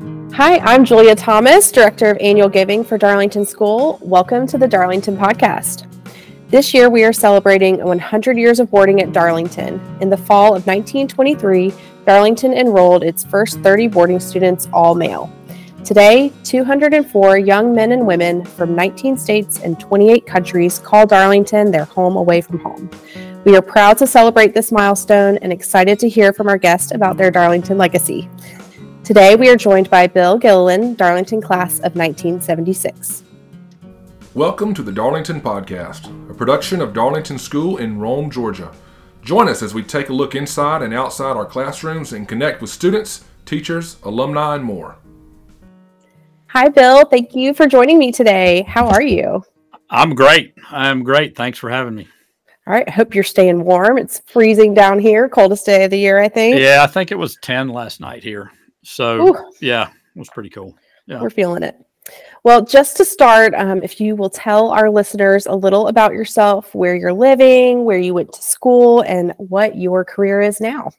Hi, I'm Julia Thomas, Director of Annual Giving for Darlington School. Welcome to the Darlington Podcast. This year, we are celebrating 100 years of boarding at Darlington. In the fall of 1923, Darlington enrolled its first 30 boarding students, all male. Today, 204 young men and women from 19 states and 28 countries call Darlington their home away from home. We are proud to celebrate this milestone and excited to hear from our guests about their Darlington legacy. Today, we are joined by Bill Gilliland, Darlington class of 1976. Welcome to the Darlington Podcast, a production of Darlington School in Rome, Georgia. Join us as we take a look inside and outside our classrooms and connect with students, teachers, alumni, and more. Hi, Bill. Thank you for joining me today. How are you? I'm great. I'm great. Thanks for having me. All right. I hope you're staying warm. It's freezing down here, coldest day of the year, I think. Yeah, I think it was 10 last night here. So, Ooh. yeah, it was pretty cool. Yeah. We're feeling it. Well, just to start, um, if you will tell our listeners a little about yourself, where you're living, where you went to school, and what your career is now.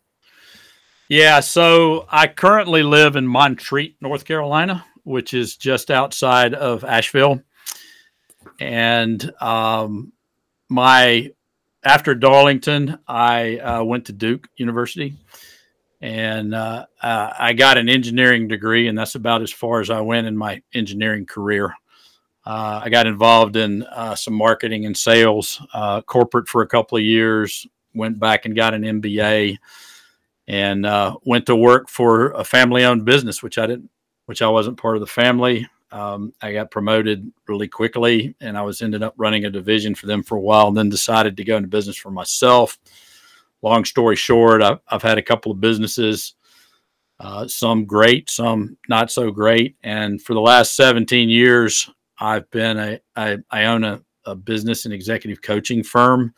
Yeah, so I currently live in Montreat, North Carolina, which is just outside of Asheville. And um, my after Darlington, I uh, went to Duke University and uh, uh, I got an engineering degree, and that's about as far as I went in my engineering career. Uh, I got involved in uh, some marketing and sales, uh, corporate for a couple of years. Went back and got an MBA, and uh, went to work for a family-owned business, which I didn't, which I wasn't part of the family. Um, I got promoted really quickly, and I was ended up running a division for them for a while, and then decided to go into business for myself long story short, I've, I've had a couple of businesses, uh, some great, some not so great. And for the last 17 years, I've been a, I, I own a, a business and executive coaching firm.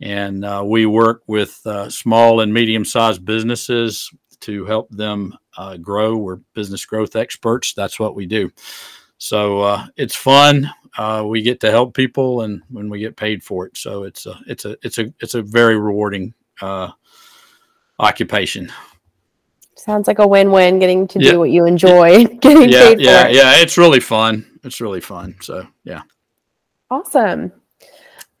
And uh, we work with uh, small and medium sized businesses to help them uh, grow. We're business growth experts. That's what we do. So uh, it's fun. Uh, we get to help people, and when we get paid for it, so it's a it's a it's a it's a very rewarding uh, occupation. Sounds like a win-win. Getting to yeah. do what you enjoy, getting yeah, paid yeah, for it. Yeah, it's really fun. It's really fun. So yeah. Awesome.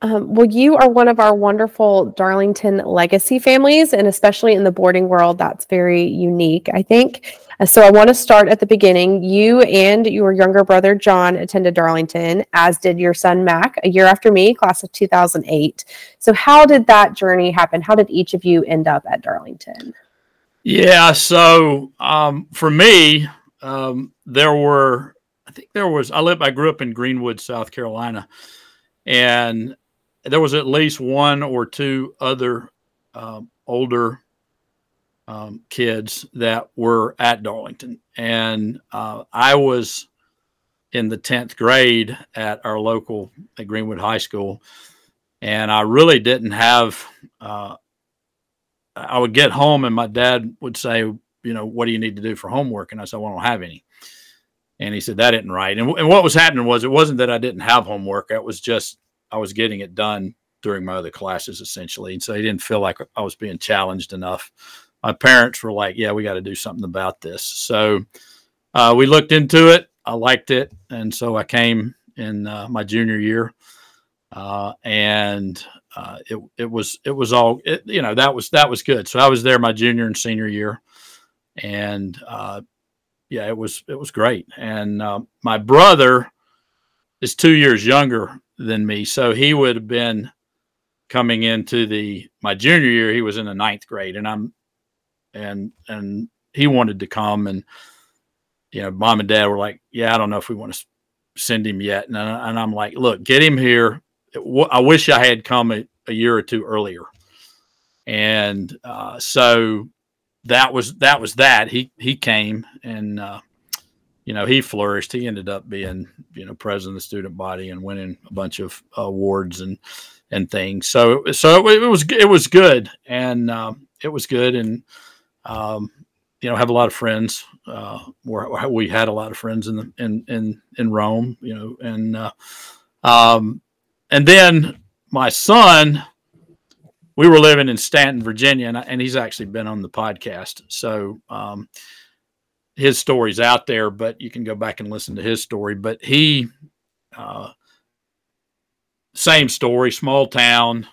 Um, well, you are one of our wonderful Darlington legacy families, and especially in the boarding world, that's very unique, I think. So, I want to start at the beginning. You and your younger brother John attended Darlington, as did your son Mac, a year after me, class of 2008. So, how did that journey happen? How did each of you end up at Darlington? Yeah, so um, for me, um, there were, I think there was, I lived, I grew up in Greenwood, South Carolina, and there was at least one or two other um, older um, kids that were at Darlington, and uh, I was in the tenth grade at our local at Greenwood High School, and I really didn't have. Uh, I would get home, and my dad would say, "You know, what do you need to do for homework?" And I said, "Well, I don't have any." And he said that isn't right. And, and what was happening was it wasn't that I didn't have homework; it was just I was getting it done during my other classes essentially. And so he didn't feel like I was being challenged enough. My parents were like, yeah, we got to do something about this. So uh, we looked into it. I liked it. And so I came in uh, my junior year. Uh, and uh, it, it was, it was all, it, you know, that was, that was good. So I was there my junior and senior year. And uh, yeah, it was, it was great. And uh, my brother is two years younger than me. So he would have been coming into the my junior year. He was in the ninth grade, and I'm and and he wanted to come, and you know, mom and dad were like, "Yeah, I don't know if we want to send him yet," and I, and I'm like, "Look, get him here." I wish I had come a, a year or two earlier, and uh, so that was that was that. He he came and. Uh, you know, he flourished. He ended up being, you know, president of the student body and winning a bunch of awards and and things. So so it, it was it was good, and um, it was good, and um, you know, have a lot of friends. Uh, where we had a lot of friends in the in in in Rome, you know, and uh, um, and then my son, we were living in Staunton, Virginia, and, and he's actually been on the podcast. So um, his story's out there, but you can go back and listen to his story. But he, uh, same story, small town,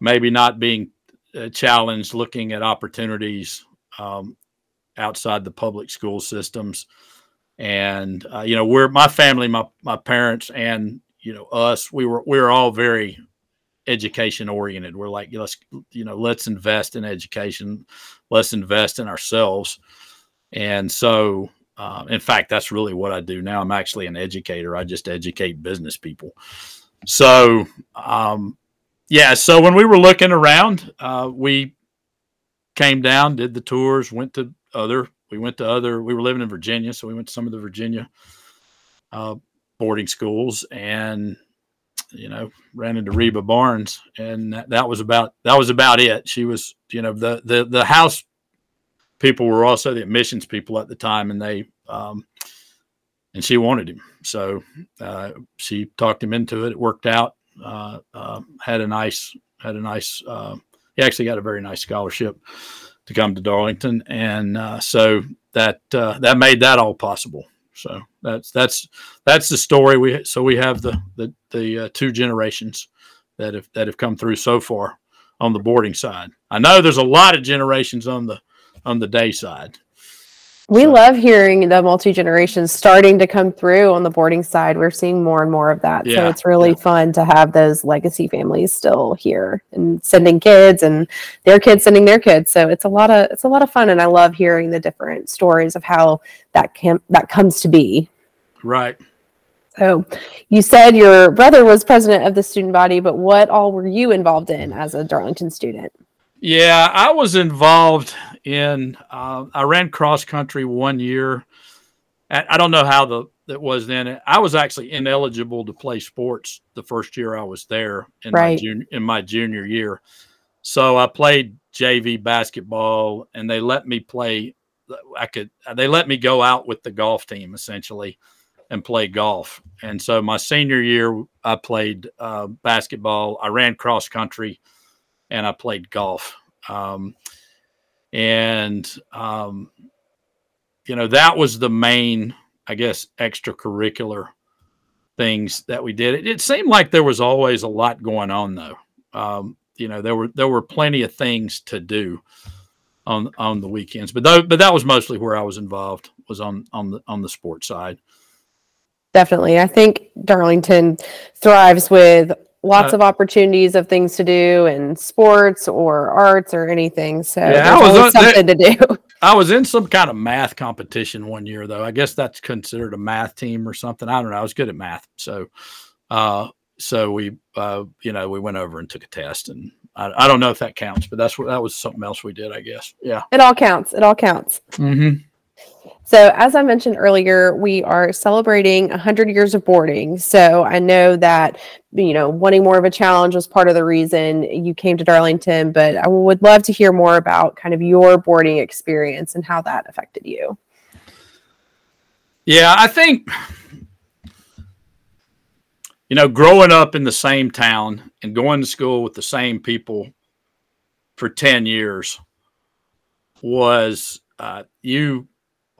maybe not being challenged, looking at opportunities um, outside the public school systems. And uh, you know, we're my family, my my parents, and you know us. We were we were all very education oriented. We're like, let's you know, let's invest in education, let's invest in ourselves. And so, uh, in fact, that's really what I do now. I'm actually an educator. I just educate business people. So, um, yeah. So when we were looking around, uh, we came down, did the tours, went to other. We went to other. We were living in Virginia, so we went to some of the Virginia uh, boarding schools, and you know, ran into Reba Barnes, and that, that was about that was about it. She was, you know, the the the house people were also the admissions people at the time, and they um, and she wanted him, so uh, she talked him into it. It worked out. Uh, uh, had a nice had a nice. Uh, he actually got a very nice scholarship to come to Darlington, and uh, so that uh, that made that all possible. So that's that's that's the story. We so we have the the the uh, two generations that have that have come through so far on the boarding side. I know there's a lot of generations on the on the day side. We so. love hearing the multi generations starting to come through on the boarding side. We're seeing more and more of that. Yeah, so it's really yeah. fun to have those legacy families still here and sending kids and their kids sending their kids. So it's a lot of it's a lot of fun, and I love hearing the different stories of how that can that comes to be. Right. So you said your brother was president of the student body, but what all were you involved in as a Darlington student? Yeah, I was involved in. Uh, I ran cross country one year. I don't know how the it was then. I was actually ineligible to play sports the first year I was there in right. my junior in my junior year. So I played JV basketball, and they let me play. I could. They let me go out with the golf team essentially and play golf. And so my senior year, I played uh, basketball. I ran cross country and I played golf. Um, and, um, you know, that was the main, I guess, extracurricular things that we did. It, it seemed like there was always a lot going on, though. Um, you know, there were there were plenty of things to do on on the weekends, but though, but that was mostly where I was involved was on on the on the sports side. Definitely, I think Darlington thrives with lots uh, of opportunities of things to do in sports or arts or anything. So yeah, I was something to do. I was in some kind of math competition one year though. I guess that's considered a math team or something. I don't know. I was good at math. So uh so we uh you know, we went over and took a test and I, I don't know if that counts, but that's what that was something else we did, I guess. Yeah. It all counts. It all counts. Mm-hmm. So, as I mentioned earlier, we are celebrating 100 years of boarding. So, I know that, you know, wanting more of a challenge was part of the reason you came to Darlington, but I would love to hear more about kind of your boarding experience and how that affected you. Yeah, I think, you know, growing up in the same town and going to school with the same people for 10 years was uh, you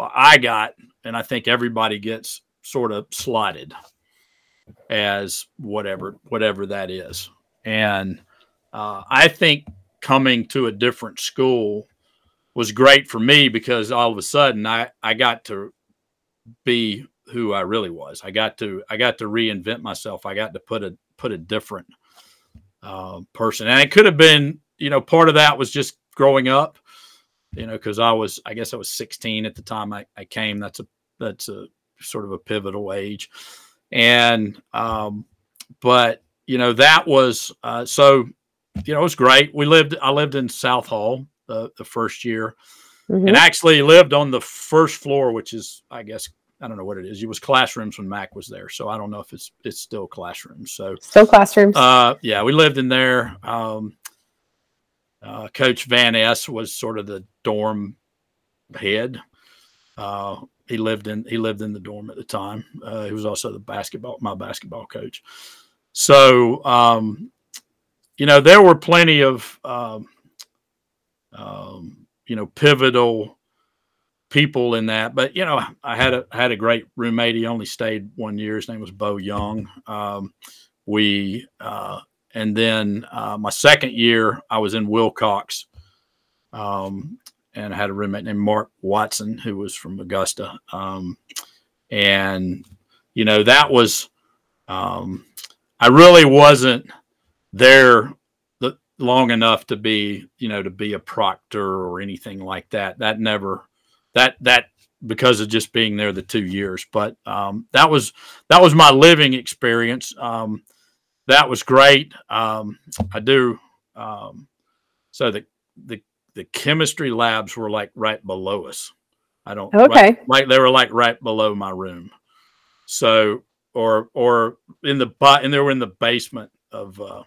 I got, and I think everybody gets sort of slotted as whatever whatever that is. And uh, I think coming to a different school was great for me because all of a sudden I, I got to be who I really was. I got to I got to reinvent myself. I got to put a put a different uh, person, and it could have been you know part of that was just growing up you know, because I was, I guess I was 16 at the time I, I came. That's a, that's a sort of a pivotal age. And, um, but, you know, that was, uh, so, you know, it was great. We lived, I lived in South Hall the, the first year mm-hmm. and actually lived on the first floor, which is, I guess, I don't know what it is. It was classrooms when Mac was there, so I don't know if it's it's still classrooms. So still classrooms. Uh, yeah, we lived in there. Um, uh, Coach Van Ness was sort of the dorm head. Uh, he lived in he lived in the dorm at the time. Uh, he was also the basketball my basketball coach. So um, you know there were plenty of um, um, you know pivotal people in that. But you know, I had a had a great roommate. He only stayed one year. His name was Bo Young. Um, we uh, and then uh, my second year, I was in Wilcox, um, and I had a roommate named Mark Watson who was from Augusta. Um, and you know that was um, I really wasn't there long enough to be you know to be a proctor or anything like that. That never that that because of just being there the two years. But um, that was that was my living experience. Um, that was great um, i do um, so the the the chemistry labs were like right below us i don't okay right, like they were like right below my room so or or in the and they were in the basement of uh,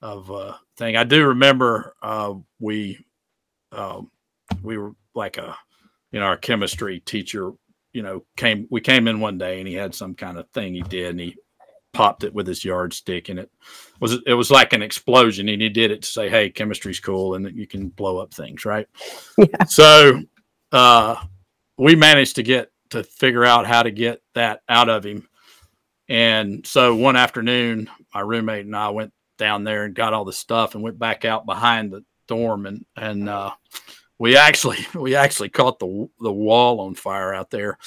of uh, thing. I do remember uh, we uh, we were like a you know our chemistry teacher. You know, came we came in one day and he had some kind of thing he did and he popped it with his yardstick and it was it was like an explosion and he did it to say hey chemistry's cool and you can blow up things right yeah. so uh we managed to get to figure out how to get that out of him and so one afternoon, my roommate and I went down there and got all the stuff and went back out behind the dorm and and uh, we actually we actually caught the the wall on fire out there.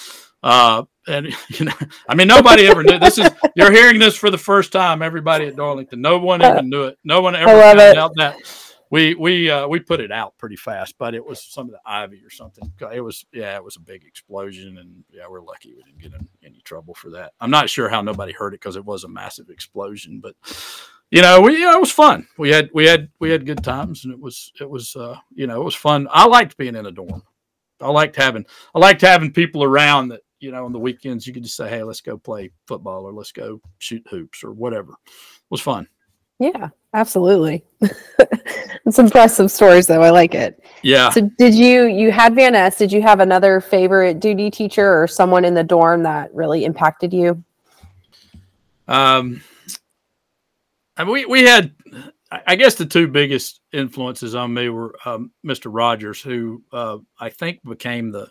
Uh, and you know, I mean, nobody ever knew. This is you're hearing this for the first time. Everybody at Darlington, no one even knew it. No one ever found it. out that we we uh, we put it out pretty fast, but it was some of the ivy or something. It was yeah, it was a big explosion, and yeah, we're lucky we didn't get in any trouble for that. I'm not sure how nobody heard it because it was a massive explosion, but you know, we you know, it was fun. We had we had we had good times, and it was it was uh, you know it was fun. I liked being in a dorm. I liked having I liked having people around that you know on the weekends you could just say, hey, let's go play football or let's go shoot hoops or whatever. It was fun. Yeah, absolutely. it's impressive stories though. I like it. Yeah. So did you you had Van Ness, did you have another favorite duty teacher or someone in the dorm that really impacted you? Um I mean, we we had I guess the two biggest influences on me were um, Mr. Rogers, who uh, I think became the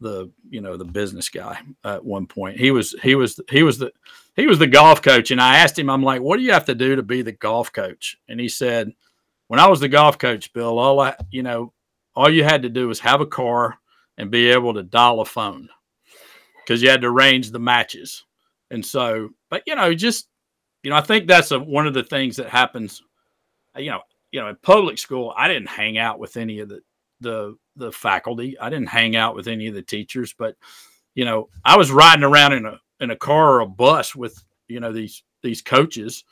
the you know the business guy at one point. He was he was he was the he was the golf coach, and I asked him, I'm like, what do you have to do to be the golf coach? And he said, when I was the golf coach, Bill, all I you know all you had to do was have a car and be able to dial a phone because you had to arrange the matches. And so, but you know, just you know, I think that's a, one of the things that happens. You know, you know, in public school, I didn't hang out with any of the the the faculty. I didn't hang out with any of the teachers, but you know, I was riding around in a in a car or a bus with you know these these coaches,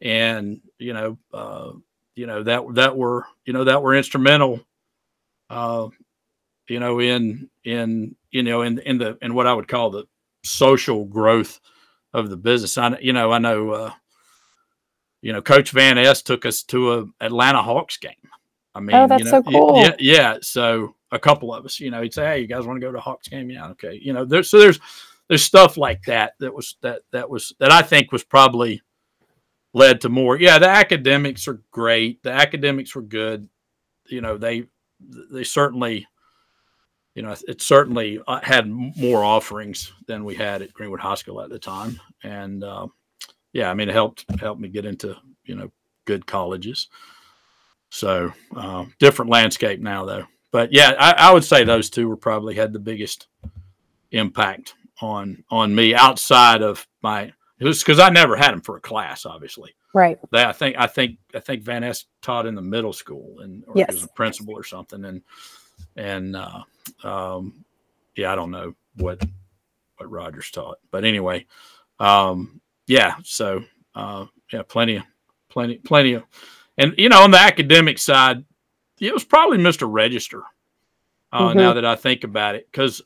and you know, uh, you know that that were you know that were instrumental, uh, you know, in in you know in in the in what I would call the social growth of the business. I you know I know. Uh, you know, Coach Van Ness took us to a Atlanta Hawks game. I mean, oh, that's you know, so cool. Yeah, yeah. So a couple of us, you know, he'd say, "Hey, you guys want to go to Hawks game?" Yeah, okay. You know, there's so there's there's stuff like that that was that that was that I think was probably led to more. Yeah, the academics are great. The academics were good. You know, they they certainly, you know, it certainly uh, had more offerings than we had at Greenwood High School at the time, and uh, yeah, I mean, it helped helped me get into you know good colleges. So uh, different landscape now, though. But yeah, I, I, would say those two were probably had the biggest impact on on me outside of my. It was because I never had them for a class, obviously. Right. They, I think I think I think Van Ness taught in the middle school and or yes. was a principal or something, and and uh, um, yeah, I don't know what what Rogers taught, but anyway, um, yeah. So uh, yeah, plenty of plenty plenty of and you know, on the academic side, it was probably Mr. Register. Uh, mm-hmm. Now that I think about it, because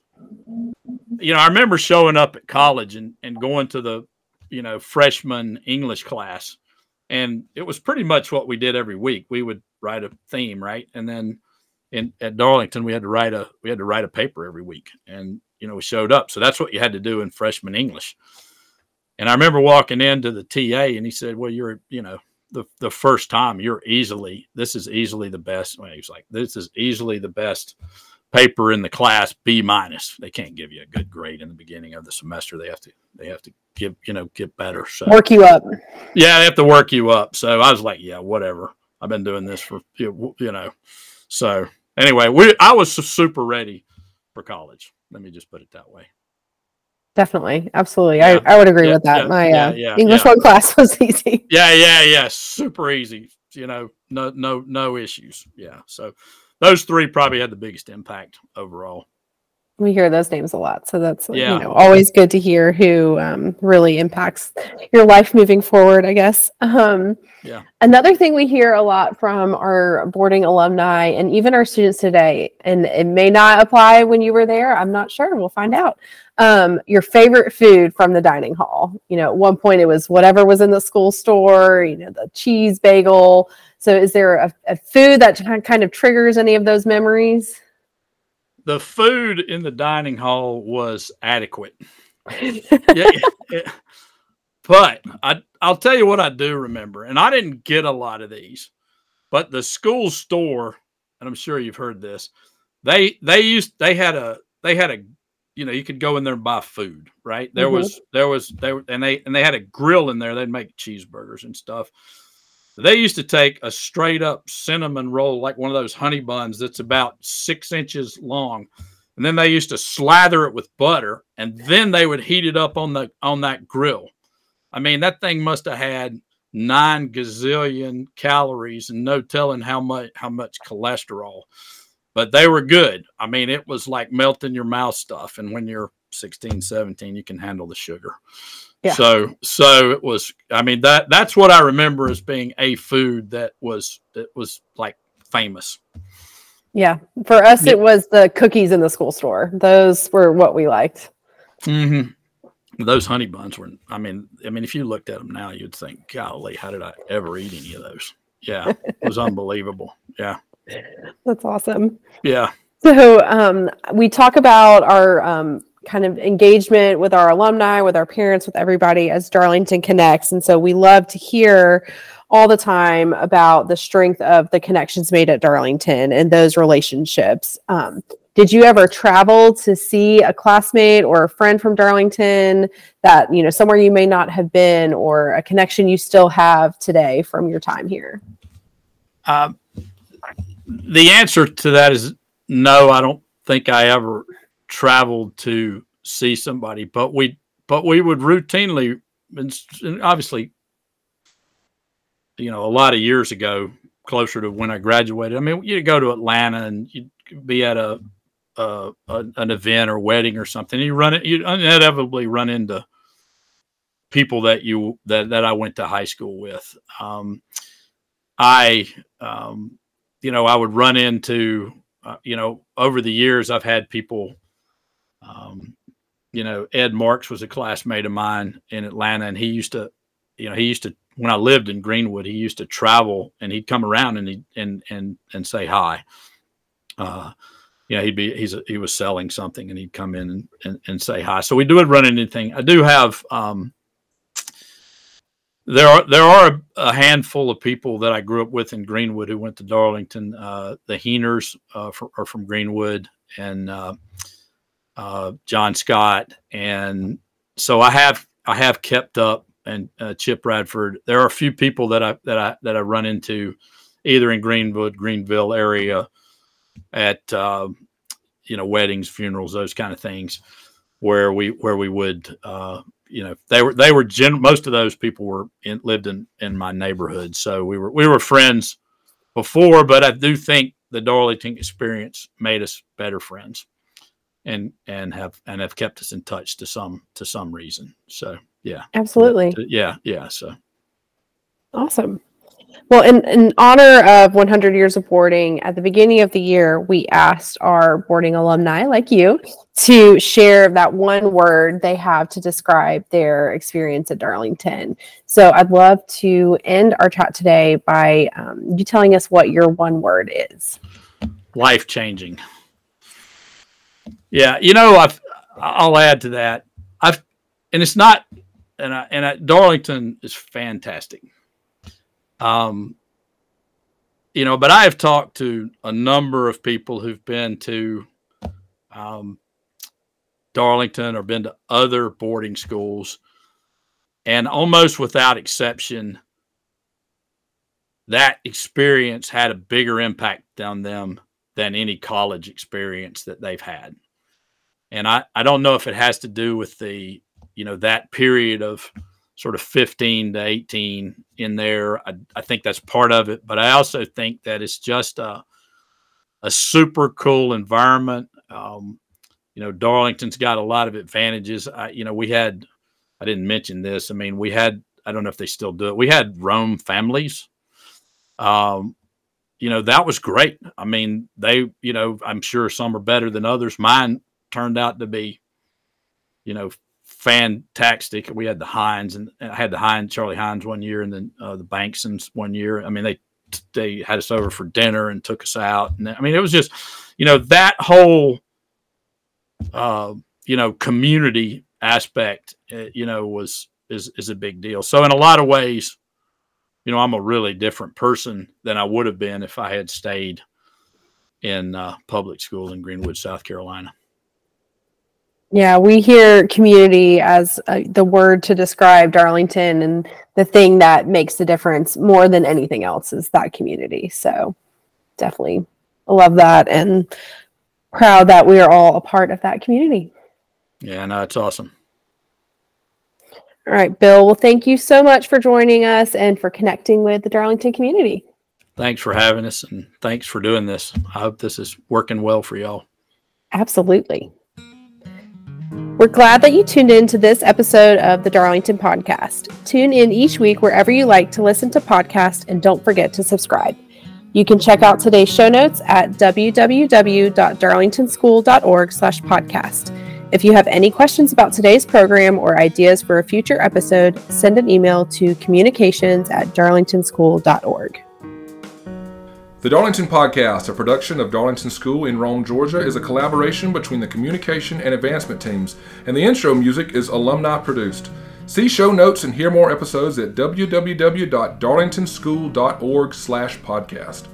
you know, I remember showing up at college and and going to the you know freshman English class, and it was pretty much what we did every week. We would write a theme, right, and then in at Darlington we had to write a we had to write a paper every week, and you know we showed up. So that's what you had to do in freshman English. And I remember walking into the TA, and he said, "Well, you're you know the the first time, you're easily this is easily the best. Well, he's like this is easily the best paper in the class B minus. They can't give you a good grade in the beginning of the semester. They have to they have to give you know get better. So work you up. Yeah, they have to work you up. So I was like, yeah, whatever. I've been doing this for you know. So anyway, we I was super ready for college. Let me just put it that way. Definitely, absolutely. Yeah. I, I would agree yeah, with that. Yeah, My uh, English one class was easy. Yeah, yeah, yeah. Super easy. You know, no, no, no issues. Yeah. So those three probably had the biggest impact overall. We hear those names a lot, so that's Yeah. you know always good to hear who um, really impacts your life moving forward. I guess. Um, Yeah. Another thing we hear a lot from our boarding alumni and even our students today, and it may not apply when you were there. I'm not sure. We'll find out. Um, your favorite food from the dining hall. You know, at one point it was whatever was in the school store. You know, the cheese bagel. So, is there a, a food that kind of triggers any of those memories? The food in the dining hall was adequate. yeah. But I I'll tell you what I do remember, and I didn't get a lot of these, but the school store, and I'm sure you've heard this, they they used they had a they had a you know you could go in there and buy food, right? There Mhm. was there was they were and they and they had a grill in there. They'd make cheeseburgers and stuff. They used to take a straight up cinnamon roll, like one of those honey buns that's about six inches long, and then they used to slather it with butter, and then they would heat it up on the on that grill. I mean, that thing must have had nine gazillion calories and no telling how much how much cholesterol. But they were good. I mean, it was like melting your mouth stuff. And when you're 16, 17, you can handle the sugar. Yeah. So so it was I mean that that's what I remember as being a food that was that was like famous. Yeah, for us, Yeah. it was the cookies in the school store. Those were what we liked. Mm-hmm. Those honey buns were. I mean, I mean, if you looked at them now, you'd think, "Golly, how did I ever eat any of those?" Yeah, it was unbelievable. Yeah, That's awesome. yeah, So um, we talk about our um, kind of engagement with our alumni, with our parents, with everybody as Darlington connects, and so we love to hear all the time about the strength of the connections made at Darlington and those relationships. Um, did you ever travel to see a classmate or a friend from Darlington that you know somewhere you may not have been, or a connection you still have today from your time here? Um, the answer to that is no. I don't think I ever traveled to see somebody, but we but we would routinely, and obviously, you know, a lot of years ago, closer to when I graduated. I mean, you'd go to Atlanta and you'd be at a, a, a an event or wedding or something. You run it, you inevitably run into people that you that that I went to high school with. Um, I, um, you know, I would run into, uh, you know, over the years, I've had people, um, you know, Ed Marks was a classmate of mine in Atlanta, and he used to, you know, he used to when I lived in Greenwood, he used to travel and he'd come around and he and and and say hi. Uh, yeah, he'd be he's he was selling something and he'd come in and, and, and say hi. So we do it run anything. I do have um, there are there are a, handful of people that I grew up with in Greenwood who went to Darlington. Uh, the Heeners uh, are from Greenwood, and uh, John Scott, and so I have I have kept up. And uh, Chip Radford. There are a few people that I that I that I run into, either in Greenwood, Greenville area, at uh, you know weddings, funerals, those kind of things, where we where we would uh, you know they were they were gen- most of those people were in, lived in in my neighborhood so we were we were friends before but i do think the darlington experience made us better friends and and have and have kept us in touch to some to some reason so yeah Absolutely. yeah yeah so Awesome. Well, in, in honor of 100 years of boarding, at the beginning of the year, we asked our boarding alumni, like you, to share that one word they have to describe their experience at Darlington. So I'd love to end our chat today by um, you telling us what your one word is. life changing. Yeah, you know, I've I'll add to that. I've and it's not and I, and I, Darlington is fantastic. Um, you know, but I have talked to a number of people who've been to um, Darlington or been to other boarding schools, and almost without exception, that experience had a bigger impact on them than any college experience that they've had. And I, I don't know if it has to do with the, you know, that period of sort of 15 to 18 in there. I, I think that's part of it. But I also think that it's just a, a super cool environment. Um, you know, Darlington's got a lot of advantages. I, you know, we had, I didn't mention this. I mean, we had, I don't know if they still do it. We had Rome families. Um, you know, that was great. I mean, they, you know, I'm sure some are better than others. Mine turned out to be, you know, fantastic. We had the Hines and I had the Hines, Charlie Hines one year, and then uh, the Banksons one year. I mean, they they had us over for dinner and took us out, and I mean, it was just, you know, that whole, uh, you know, community aspect, uh, you know, was is is a big deal. So in a lot of ways, you know, I'm a really different person than I would have been if I had stayed in uh, public school in Greenwood, South Carolina. Yeah, we hear community as uh, the word to describe Darlington, and the thing that makes the difference more than anything else is that community. So, definitely love that and proud that we are all a part of that community. Yeah, no, it's awesome. All right, Bill. Well, thank you so much for joining us and for connecting with the Darlington community. Thanks for having us and thanks for doing this. I hope this is working well for y'all. Absolutely. We're glad that you tuned in to this episode of the Darlington Podcast. Tune in each week wherever you like to listen to podcasts and don't forget to subscribe. You can check out today's show notes at www.darlingtonschool.org slash podcast. If you have any questions about today's program or ideas for a future episode, send an email to communications at darlingtonschool.org. The Darlington Podcast, a production of Darlington School in Rome, Georgia, is a collaboration between the communication and advancement teams, and the intro music is alumni produced. See show notes and hear more episodes at www.darlingtonschool.org/podcast.